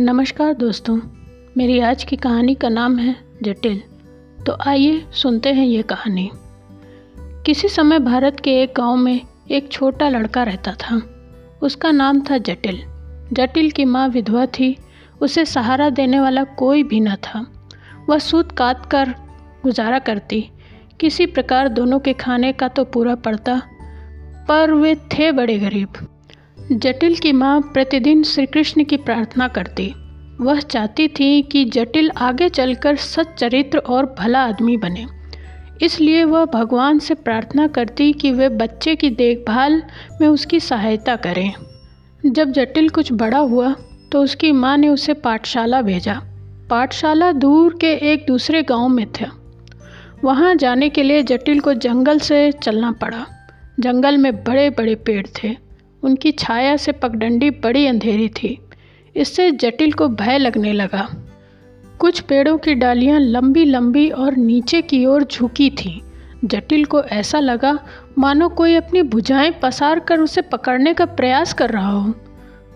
नमस्कार दोस्तों, मेरी आज की कहानी का नाम है जटिल। तो आइए सुनते हैं ये कहानी। किसी समय भारत के एक गाँव में एक छोटा लड़का रहता था। उसका नाम था जटिल। जटिल की माँ विधवा थी, उसे सहारा देने वाला कोई भी न था। वह सूत काट कर गुजारा करती। किसी प्रकार दोनों के खाने का तो पूरा पड़ता, पर वे थे बड़े गरीब। जटिल की माँ प्रतिदिन श्री कृष्ण की प्रार्थना करती। वह चाहती थी कि जटिल आगे चलकर सच्चरित्र और भला आदमी बने। इसलिए वह भगवान से प्रार्थना करती कि वे बच्चे की देखभाल में उसकी सहायता करें। जब जटिल कुछ बड़ा हुआ तो उसकी माँ ने उसे पाठशाला भेजा। पाठशाला दूर के एक दूसरे गाँव में था। वहाँ जाने के लिए जटिल को जंगल से चलना पड़ा। जंगल में बड़े बड़े पेड़ थे। उनकी छाया से पगडंडी बड़ी अंधेरी थी। इससे जटिल को भय लगने लगा। कुछ पेड़ों की डालियाँ लंबी लंबी और नीचे की ओर झुकी थीं। जटिल को ऐसा लगा, मानो कोई अपनी भुजाएँ पसार कर उसे पकड़ने का प्रयास कर रहा हो।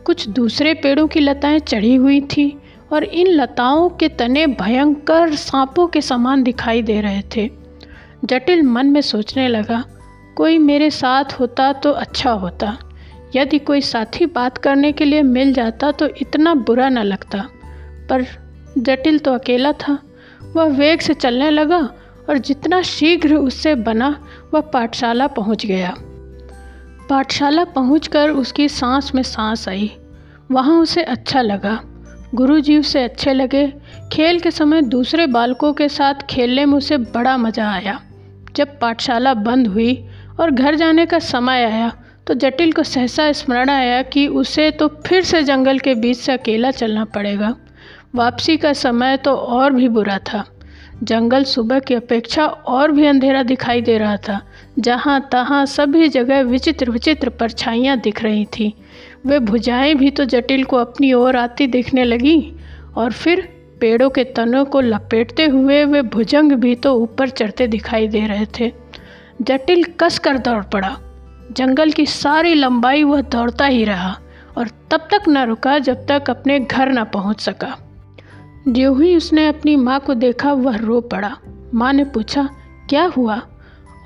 कुछ दूसरे पेड़ों की लताएँ चढ़ी हुई थीं और इन लताओं के तने भयंकर सांपों के समान दिखाई दे रहे थे। जटिल मन में सोचने लगा, कोई मेरे साथ होता तो अच्छा होता। यदि कोई साथी बात करने के लिए मिल जाता तो इतना बुरा न लगता। पर जटिल तो अकेला था। वह वेग से चलने लगा और जितना शीघ्र उससे बना, वह पाठशाला पहुँच गया। पाठशाला पहुंचकर उसकी सांस में सांस आई। वहाँ उसे अच्छा लगा। गुरुजी उसे अच्छे लगे। खेल के समय दूसरे बालकों के साथ खेलने में उसे बड़ा मज़ा आया। जब पाठशाला बंद हुई और घर जाने का समय आया तो जटिल को सहसा स्मरण आया कि उसे तो फिर से जंगल के बीच से अकेला चलना पड़ेगा। वापसी का समय तो और भी बुरा था। जंगल सुबह की अपेक्षा और भी अंधेरा दिखाई दे रहा था, जहाँ तहाँ सभी जगह विचित्र विचित्र परछाइयाँ दिख रही थीं। वे भुजाएँ भी तो जटिल को अपनी ओर आती दिखने लगी, और फिर पेड़ों के तनों को लपेटते हुए वे भुजंग भी तो ऊपर चढ़ते दिखाई दे रहे थे। जटिल कस कर दौड़ पड़ा। जंगल की सारी लंबाई वह दौड़ता ही रहा और तब तक न रुका जब तक अपने घर न पहुँच सका। जो ही उसने अपनी माँ को देखा, वह रो पड़ा। माँ ने पूछा, क्या हुआ?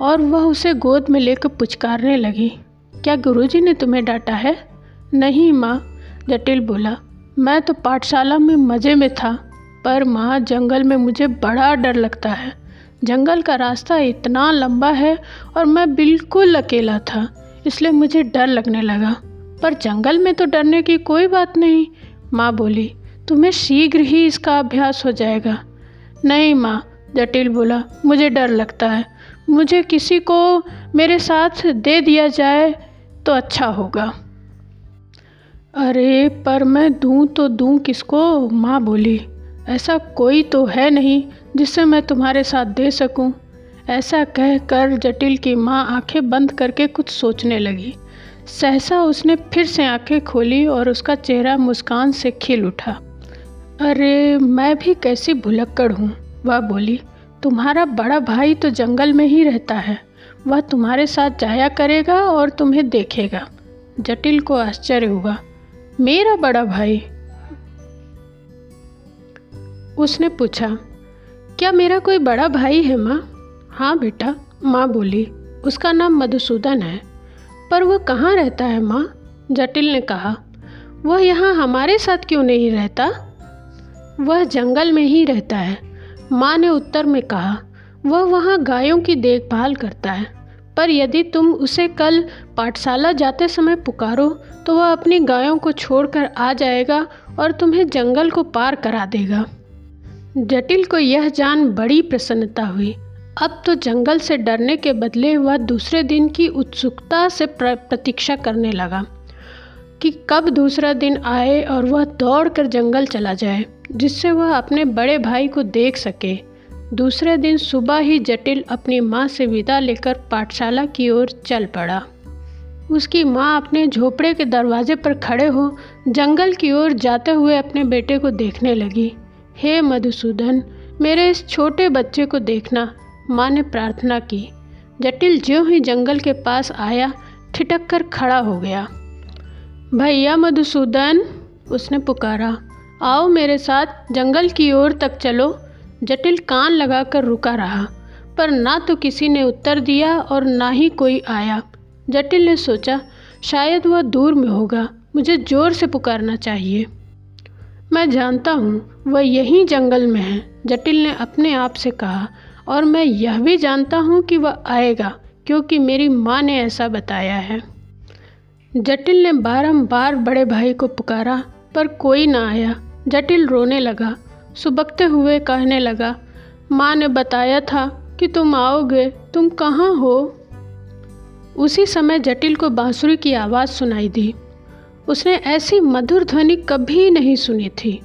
और वह उसे गोद में लेकर पुचकारने लगी, क्या गुरुजी ने तुम्हें डांटा है? नहीं माँ, जटिल बोला, मैं तो पाठशाला में मज़े में था, पर माँ, जंगल में मुझे बड़ा डर लगता है। जंगल का रास्ता इतना लंबा है और मैं बिल्कुल अकेला था, इसलिए मुझे डर लगने लगा। पर जंगल में तो डरने की कोई बात नहीं, माँ बोली। तुम्हें शीघ्र ही इसका अभ्यास हो जाएगा। नहीं माँ, जटिल बोला, मुझे डर लगता है। मुझे किसी को मेरे साथ दे दिया जाए तो अच्छा होगा। अरे, पर मैं दूँ तो दूँ किसको, माँ बोली। ऐसा कोई तो है नहीं जिससे मैं तुम्हारे साथ दे सकूँ। ऐसा कह कर जटिल की माँ आँखें बंद करके कुछ सोचने लगी। सहसा उसने फिर से आँखें खोली और उसका चेहरा मुस्कान से खिल उठा। अरे, मैं भी कैसी भुलक्कड़ हूँ। वह बोली, तुम्हारा बड़ा भाई तो जंगल में ही रहता है। वह तुम्हारे साथ जाया करेगा और तुम्हें देखेगा जटिल को आश्चर्य हुआ, मेरा बड़ा भाई उसने पूछा क्या मेरा कोई बड़ा भाई है माँ? हाँ बेटा, माँ बोली, उसका नाम मधुसूदन है। पर वह कहाँ रहता है माँ? जटिल ने कहा, वह यहाँ हमारे साथ क्यों नहीं रहता? वह जंगल में ही रहता है। माँ ने उत्तर में कहा, वह वहाँ गायों की देखभाल करता है। पर यदि तुम उसे कल पाठशाला जाते समय पुकारो तो वह अपनी गायों को छोड़कर आ जाएगा और तुम्हें जंगल को पार करा देगा। जटिल को यह जान बड़ी प्रसन्नता हुई। अब तो जंगल से डरने के बदले वह दूसरे दिन की उत्सुकता से प्रतीक्षा करने लगा कि कब दूसरा दिन आए और वह दौड़कर जंगल चला जाए, जिससे वह अपने बड़े भाई को देख सके। दूसरे दिन सुबह ही जटिल अपनी माँ से विदा लेकर पाठशाला की ओर चल पड़ा। उसकी माँ अपने झोपड़े के दरवाजे पर खड़े हो जंगल की ओर जाते हुए अपने बेटे को देखने लगी। हे मधुसूदन, मेरे इस छोटे बच्चे को देखना, माँ ने प्रार्थना की। जटिल ज्यों ही जंगल के पास आया ठिटक कर खड़ा हो गया। भैया मधुसूदन, उसने पुकारा, आओ मेरे साथ जंगल की ओर तक चलो। जटिल कान लगाकर रुका रहा, पर ना तो किसी ने उत्तर दिया और ना ही कोई आया। जटिल ने सोचा, शायद वह दूर में होगा, मुझे ज़ोर से पुकारना चाहिए। मैं जानता हूँ वह यहीं जंगल में है। जटिल ने अपने आप से कहा, और मैं यह भी जानता हूँ कि वह आएगा, क्योंकि मेरी माँ ने ऐसा बताया है। जटिल ने बारंबार बड़े भाई को पुकारा, पर कोई ना आया। जटिल रोने लगा, सुबकते हुए कहने लगा, माँ ने बताया था कि तुम आओगे, तुम कहाँ हो? उसी समय जटिल को बांसुरी की आवाज़ सुनाई दी। उसने ऐसी मधुर ध्वनि कभी नहीं सुनी थी।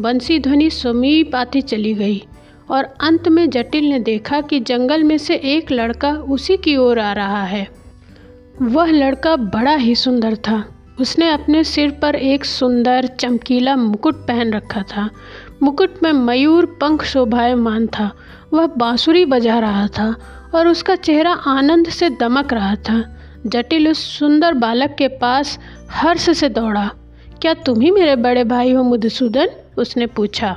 बंसी ध्वनि समीप आती चली गई और अंत में जटिल ने देखा कि जंगल में से एक लड़का उसी की ओर आ रहा है। वह लड़का बड़ा ही सुंदर था। उसने अपने सिर पर एक सुंदर चमकीला मुकुट पहन रखा था। मुकुट में मयूर पंख शोभायमान था। वह बांसुरी बजा रहा था और उसका चेहरा आनंद से दमक रहा था। जटिल उस सुंदर बालक के पास हर्ष से दौड़ा। क्या तुम ही मेरे बड़े भाई हो, मधुसूदन? उसने पूछा।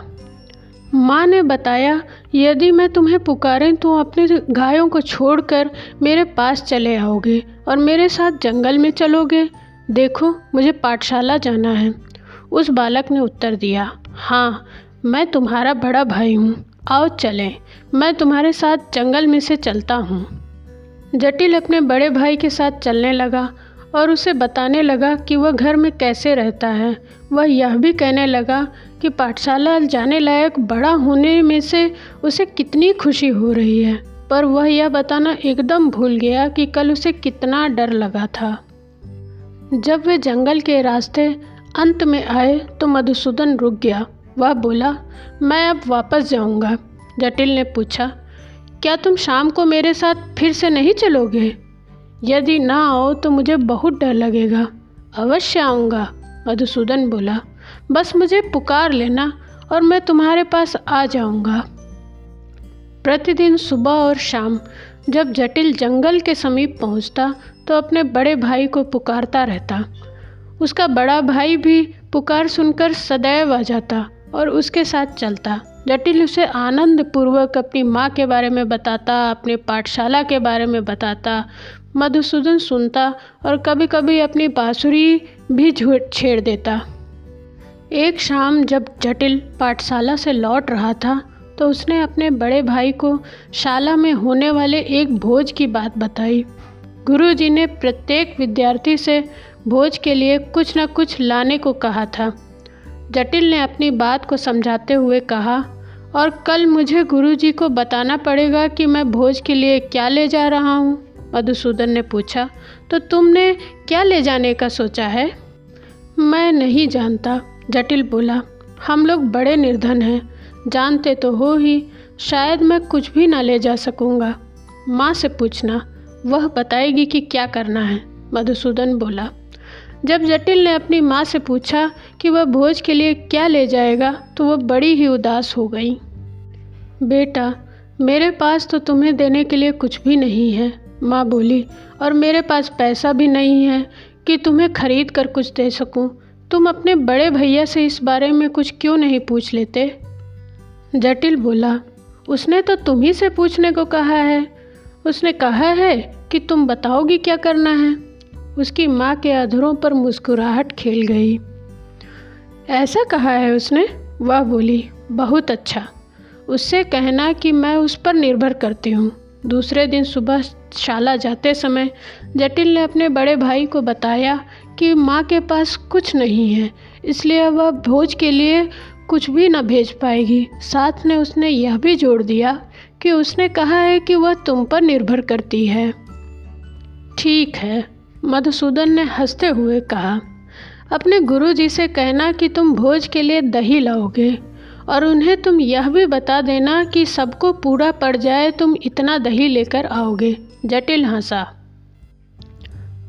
माँ ने बताया, यदि मैं तुम्हें पुकारें तो अपने गायों को छोड़कर मेरे पास चले आओगे और मेरे साथ जंगल में चलोगे। देखो, मुझे पाठशाला जाना है। उस बालक ने उत्तर दिया हाँ मैं तुम्हारा बड़ा भाई हूँ। आओ चलें, मैं तुम्हारे साथ जंगल में से चलता हूँ। जटिल अपने बड़े भाई के साथ चलने लगा और उसे बताने लगा कि वह घर में कैसे रहता है। वह यह भी कहने लगा कि पाठशाला जाने लायक बड़ा होने में से उसे कितनी खुशी हो रही है, पर वह यह बताना एकदम भूल गया कि कल उसे कितना डर लगा था। जब वे जंगल के रास्ते अंत में आए तो मधुसूदन रुक गया। वह बोला, मैं अब वापस जाऊँगा। जटिल ने पूछा क्या तुम शाम को मेरे साथ फिर से नहीं चलोगे? यदि ना आओ तो मुझे बहुत डर लगेगा। अवश्य आऊँगा, मधुसूदन बोला। बस मुझे पुकार लेना और मैं तुम्हारे पास आ जाऊँगा। प्रतिदिन सुबह और शाम, जब जटिल जंगल के समीप पहुँचता तो अपने बड़े भाई को पुकारता रहता। उसका बड़ा भाई भी पुकार सुनकर सदैव आ जाता और उसके साथ चलता। जटिल उसे आनंद पूर्वक अपनी माँ के बारे में बताता, अपने पाठशाला के बारे में बताता, मधुसूदन सुनता और कभी कभी अपनी बाँसुरी भी छेड़ देता। एक शाम जब जटिल पाठशाला से लौट रहा था तो उसने अपने बड़े भाई को शाला में होने वाले एक भोज की बात बताई। गुरुजी ने प्रत्येक विद्यार्थी से भोज के लिए कुछ न कुछ लाने को कहा था। जटिल ने अपनी बात को समझाते हुए कहा और कल मुझे गुरुजी को बताना पड़ेगा कि मैं भोज के लिए क्या ले जा रहा हूँ। मधुसूदन ने पूछा तो तुमने क्या ले जाने का सोचा है? मैं नहीं जानता, जटिल बोला। हम लोग बड़े निर्धन हैं, जानते तो हो ही, शायद मैं कुछ भी ना ले जा सकूँगा। माँ से पूछना, वह बताएगी कि क्या करना है, मधुसूदन बोला। जब जटिल ने अपनी माँ से पूछा कि वह भोज के लिए क्या ले जाएगा तो वह बड़ी ही उदास हो गई। बेटा, मेरे पास तो तुम्हें देने के लिए कुछ भी नहीं है। माँ बोली, और मेरे पास पैसा भी नहीं है कि तुम्हें खरीद कर कुछ दे सकूँ। तुम अपने बड़े भैया से इस बारे में कुछ क्यों नहीं पूछ लेते? जटिल बोला, उसने तो तुम्ही से पूछने को कहा है। उसने कहा है कि तुम बताओगी क्या करना है। उसकी माँ के अधरों पर मुस्कुराहट खेल गई। ऐसा कहा है उसने? वह बोली, बहुत अच्छा। उससे कहना कि मैं उस पर निर्भर करती हूँ। दूसरे दिन सुबह शाला जाते समय जटिल ने अपने बड़े भाई को बताया कि माँ के पास कुछ नहीं है, इसलिए वह भोज के लिए कुछ भी न भेज पाएगी। साथ में उसने यह भी जोड़ दिया कि उसने कहा है कि वह तुम पर निर्भर करती है। ठीक है, मधुसूदन ने हँसते हुए कहा। अपने गुरुजी से कहना कि तुम भोज के लिए दही लाओगे। और उन्हें तुम यह भी बता देना कि सबको पूरा पड़ जाए, तुम इतना दही लेकर आओगे। जटिल हंसा।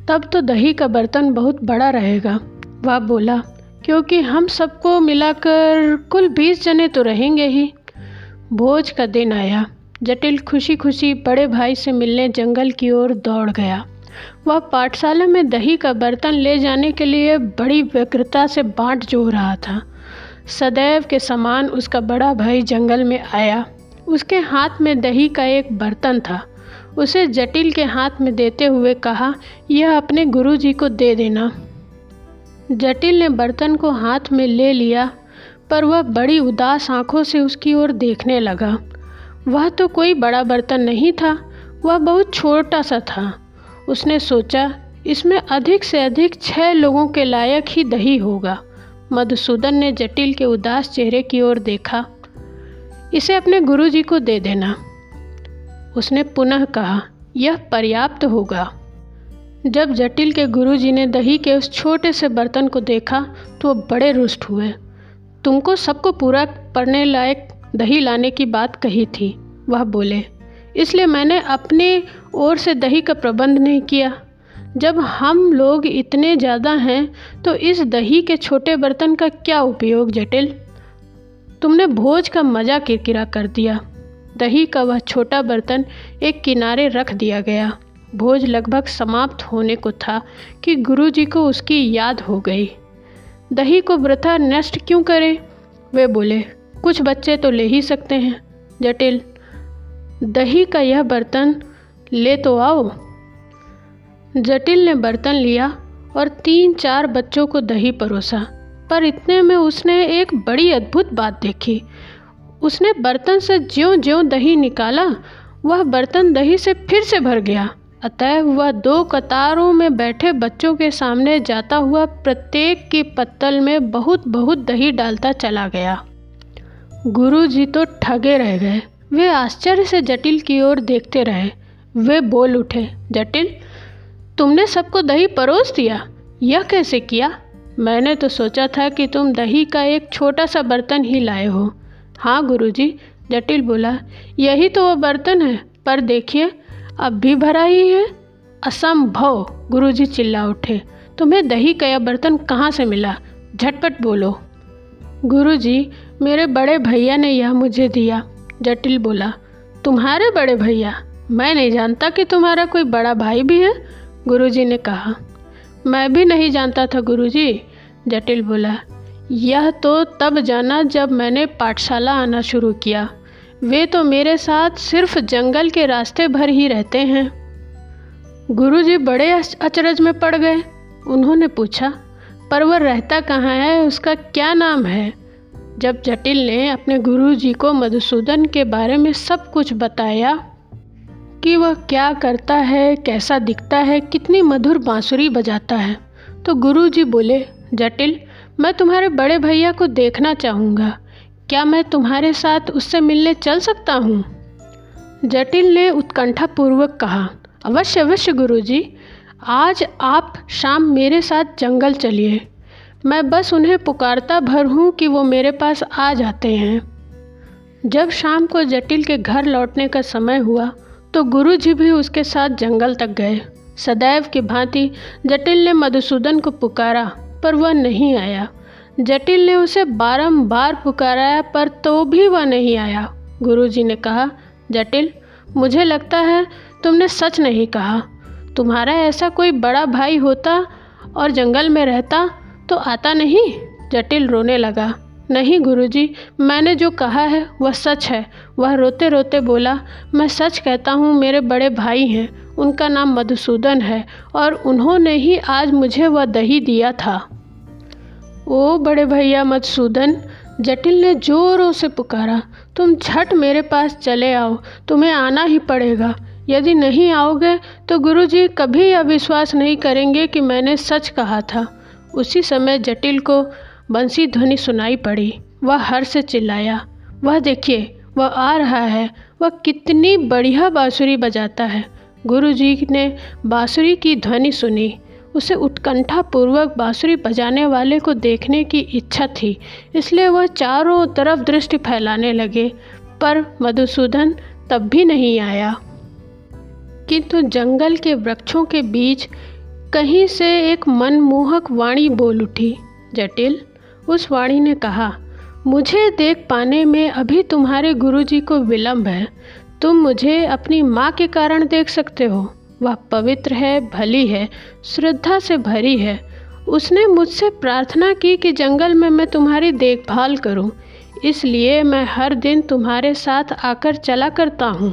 तब तो दही का बर्तन बहुत बड़ा रहेगा। वह बोला, क्योंकि हम सबको मिलाकर कुल बीस जने तो रहेंगे ही। भोज का दिन आया। जटिल खुशी खुशी बड़े भाई से मिलने जंगल की ओर दौड़ गया। वह पाठशाला में दही का बर्तन ले जाने के लिए बड़ी व्यग्रता से बांट जो रहा था। सदैव के समान उसका बड़ा भाई जंगल में आया। उसके हाथ में दही का एक बर्तन था। उसे जटिल के हाथ में देते हुए कहा, यह अपने गुरुजी को दे देना। जटिल ने बर्तन को हाथ में ले लिया, पर वह बड़ी उदास आँखों से उसकी ओर देखने लगा। वह तो कोई बड़ा बर्तन नहीं था, वह बहुत छोटा सा था। उसने सोचा, इसमें अधिक से अधिक छह लोगों के लायक ही दही होगा। मधुसूदन ने जटिल के उदास चेहरे की ओर देखा। इसे अपने गुरुजी को दे देना। उसने पुनः कहा, यह पर्याप्त होगा। जब जटिल के गुरुजी ने दही के उस छोटे से बर्तन को देखा तो वो बड़े रुष्ट हुए। तुमको सबको पूरा पड़ने लायक दही लाने की बात कही थी, वह बोले। इसलिए मैंने अपने ओर से दही का प्रबंध नहीं किया। जब हम लोग इतने ज़्यादा हैं तो इस दही के छोटे बर्तन का क्या उपयोग, जटिल? तुमने भोज का मज़ा किरकिरा कर दिया। दही का वह छोटा बर्तन एक किनारे रख दिया गया। भोज लगभग समाप्त होने को था कि गुरुजी को उसकी याद हो गई। दही को वृथा नष्ट क्यों करें? वे बोले, कुछ बच्चे तो ले ही सकते हैं, जटिल। दही का यह बर्तन ले तो आओ। जटिल ने बर्तन लिया और तीन चार बच्चों को दही परोसा। पर इतने में उसने एक बड़ी अद्भुत बात देखी। उसने बर्तन से ज्यों ज्यों दही निकाला, वह बर्तन दही से फिर से भर गया। अतः वह दो कतारों में बैठे बच्चों के सामने जाता हुआ प्रत्येक की पत्तल में बहुत बहुत दही डालता चला गया। गुरु जी तो ठगे रह गए। वे आश्चर्य से जटिल की ओर देखते रहे। वे बोल उठे, जटिल तुमने सबको दही परोस दिया? यह कैसे किया? मैंने तो सोचा था कि तुम दही का एक छोटा सा बर्तन ही लाए हो। हाँ गुरुजी, जटिल बोला, यही तो वह बर्तन है, पर देखिए, अब भी भरा ही है। असंभव, गुरुजी चिल्ला उठे। तुम्हें दही का यह बर्तन कहाँ से मिला? झटपट बोलो। गुरुजी, मेरे बड़े भैया ने यह मुझे दिया, जटिल बोला। तुम्हारे बड़े भैया? मैं नहीं जानता कि तुम्हारा कोई बड़ा भाई भी है। गुरुजी ने कहा, मैं भी नहीं जानता था गुरुजी, जटिल बोला। यह तो तब जाना जब मैंने पाठशाला आना शुरू किया। वे तो मेरे साथ सिर्फ़ जंगल के रास्ते भर ही रहते हैं। गुरुजी बड़े अचरज में पड़ गए। उन्होंने पूछा, पर वह रहता कहाँ है? उसका क्या नाम है? जब जटिल ने अपने गुरुजी को मधुसूदन के बारे में सब कुछ बताया कि वह क्या करता है, कैसा दिखता है, कितनी मधुर बांसुरी बजाता है। तो गुरुजी बोले, जटिल, मैं तुम्हारे बड़े भैया को देखना चाहूँगा। क्या मैं तुम्हारे साथ उससे मिलने चल सकता हूँ? जटिल ने उत्कंठापूर्वक कहा, अवश्य अवश्य गुरुजी। आज आप शाम मेरे साथ जंगल चलिए। मैं बस उन्हें पुकारता भर हूँ कि वो मेरे पास आ जाते हैं। जब शाम को जटिल के घर लौटने का समय हुआ तो गुरु जी भी उसके साथ जंगल तक गए। सदैव की भांति जटिल ने मधुसूदन को पुकारा, पर वह नहीं आया। जटिल ने उसे बारंबार पुकाराया, पर तो भी वह नहीं आया। गुरुजी ने कहा, जटिल, मुझे लगता है तुमने सच नहीं कहा। तुम्हारा ऐसा कोई बड़ा भाई होता और जंगल में रहता तो आता नहीं? जटिल रोने लगा। नहीं गुरुजी, मैंने जो कहा है, वह सच है। वह रोते रोते बोला, मैं सच कहता हूँ, मेरे बड़े भाई हैं। उनका नाम मधुसूदन है, और उन्होंने ही आज मुझे वह दही दिया था। ओ बड़े भैया मधुसूदन, जटिल ने जोरों से पुकारा, तुम झट मेरे पास चले आओ, तुम्हें आना ही पड़ेगा। यदि नहीं आओगे तो गुरुजी कभी यह विश्वास नहीं करेंगे कि मैंने सच कहा था। उसी समय जटिल को बंसी ध्वनि सुनाई पड़ी। वह हर से चिल्लाया। वह देखिए, वह आ रहा है। वह कितनी बढ़िया बाँसुरी बजाता है। गुरुजी ने बाँसुरी की ध्वनि सुनी। उसे उत्कंठापूर्वक बाँसुरी बजाने वाले को देखने की इच्छा थी। इसलिए वह चारों तरफ़ दृष्टि फैलाने लगे। पर मधुसूदन तब भी नहीं आया। किंतु जंगल के वृक्षों के बीच कहीं से एक मनमोहक वाणी बोल उठी। जटिल उस वाणी ने कहा मुझे देख पाने में अभी तुम्हारे गुरुजी को विलंब है। तुम मुझे अपनी माँ के कारण देख सकते हो। वह पवित्र है भली है श्रद्धा से भरी है। उसने मुझसे प्रार्थना की कि जंगल में मैं तुम्हारी देखभाल करूँ, इसलिए मैं हर दिन तुम्हारे साथ आकर चला करता हूँ।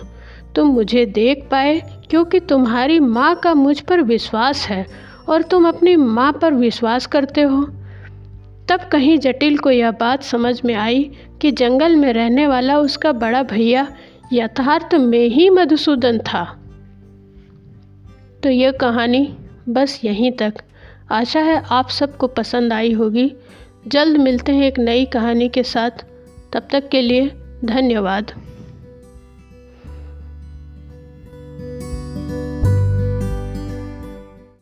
तुम मुझे देख पाए क्योंकि तुम्हारी माँ का मुझ पर विश्वास है और तुम अपनी माँ पर विश्वास करते हो। तब कहीं जटिल को यह बात समझ में आई कि जंगल में रहने वाला उसका बड़ा भैया यथार्थ में ही मधुसूदन था। तो यह कहानी बस यहीं तक। आशा है आप सबको पसंद आई होगी। जल्द मिलते हैं एक नई कहानी के साथ। तब तक के लिए धन्यवाद।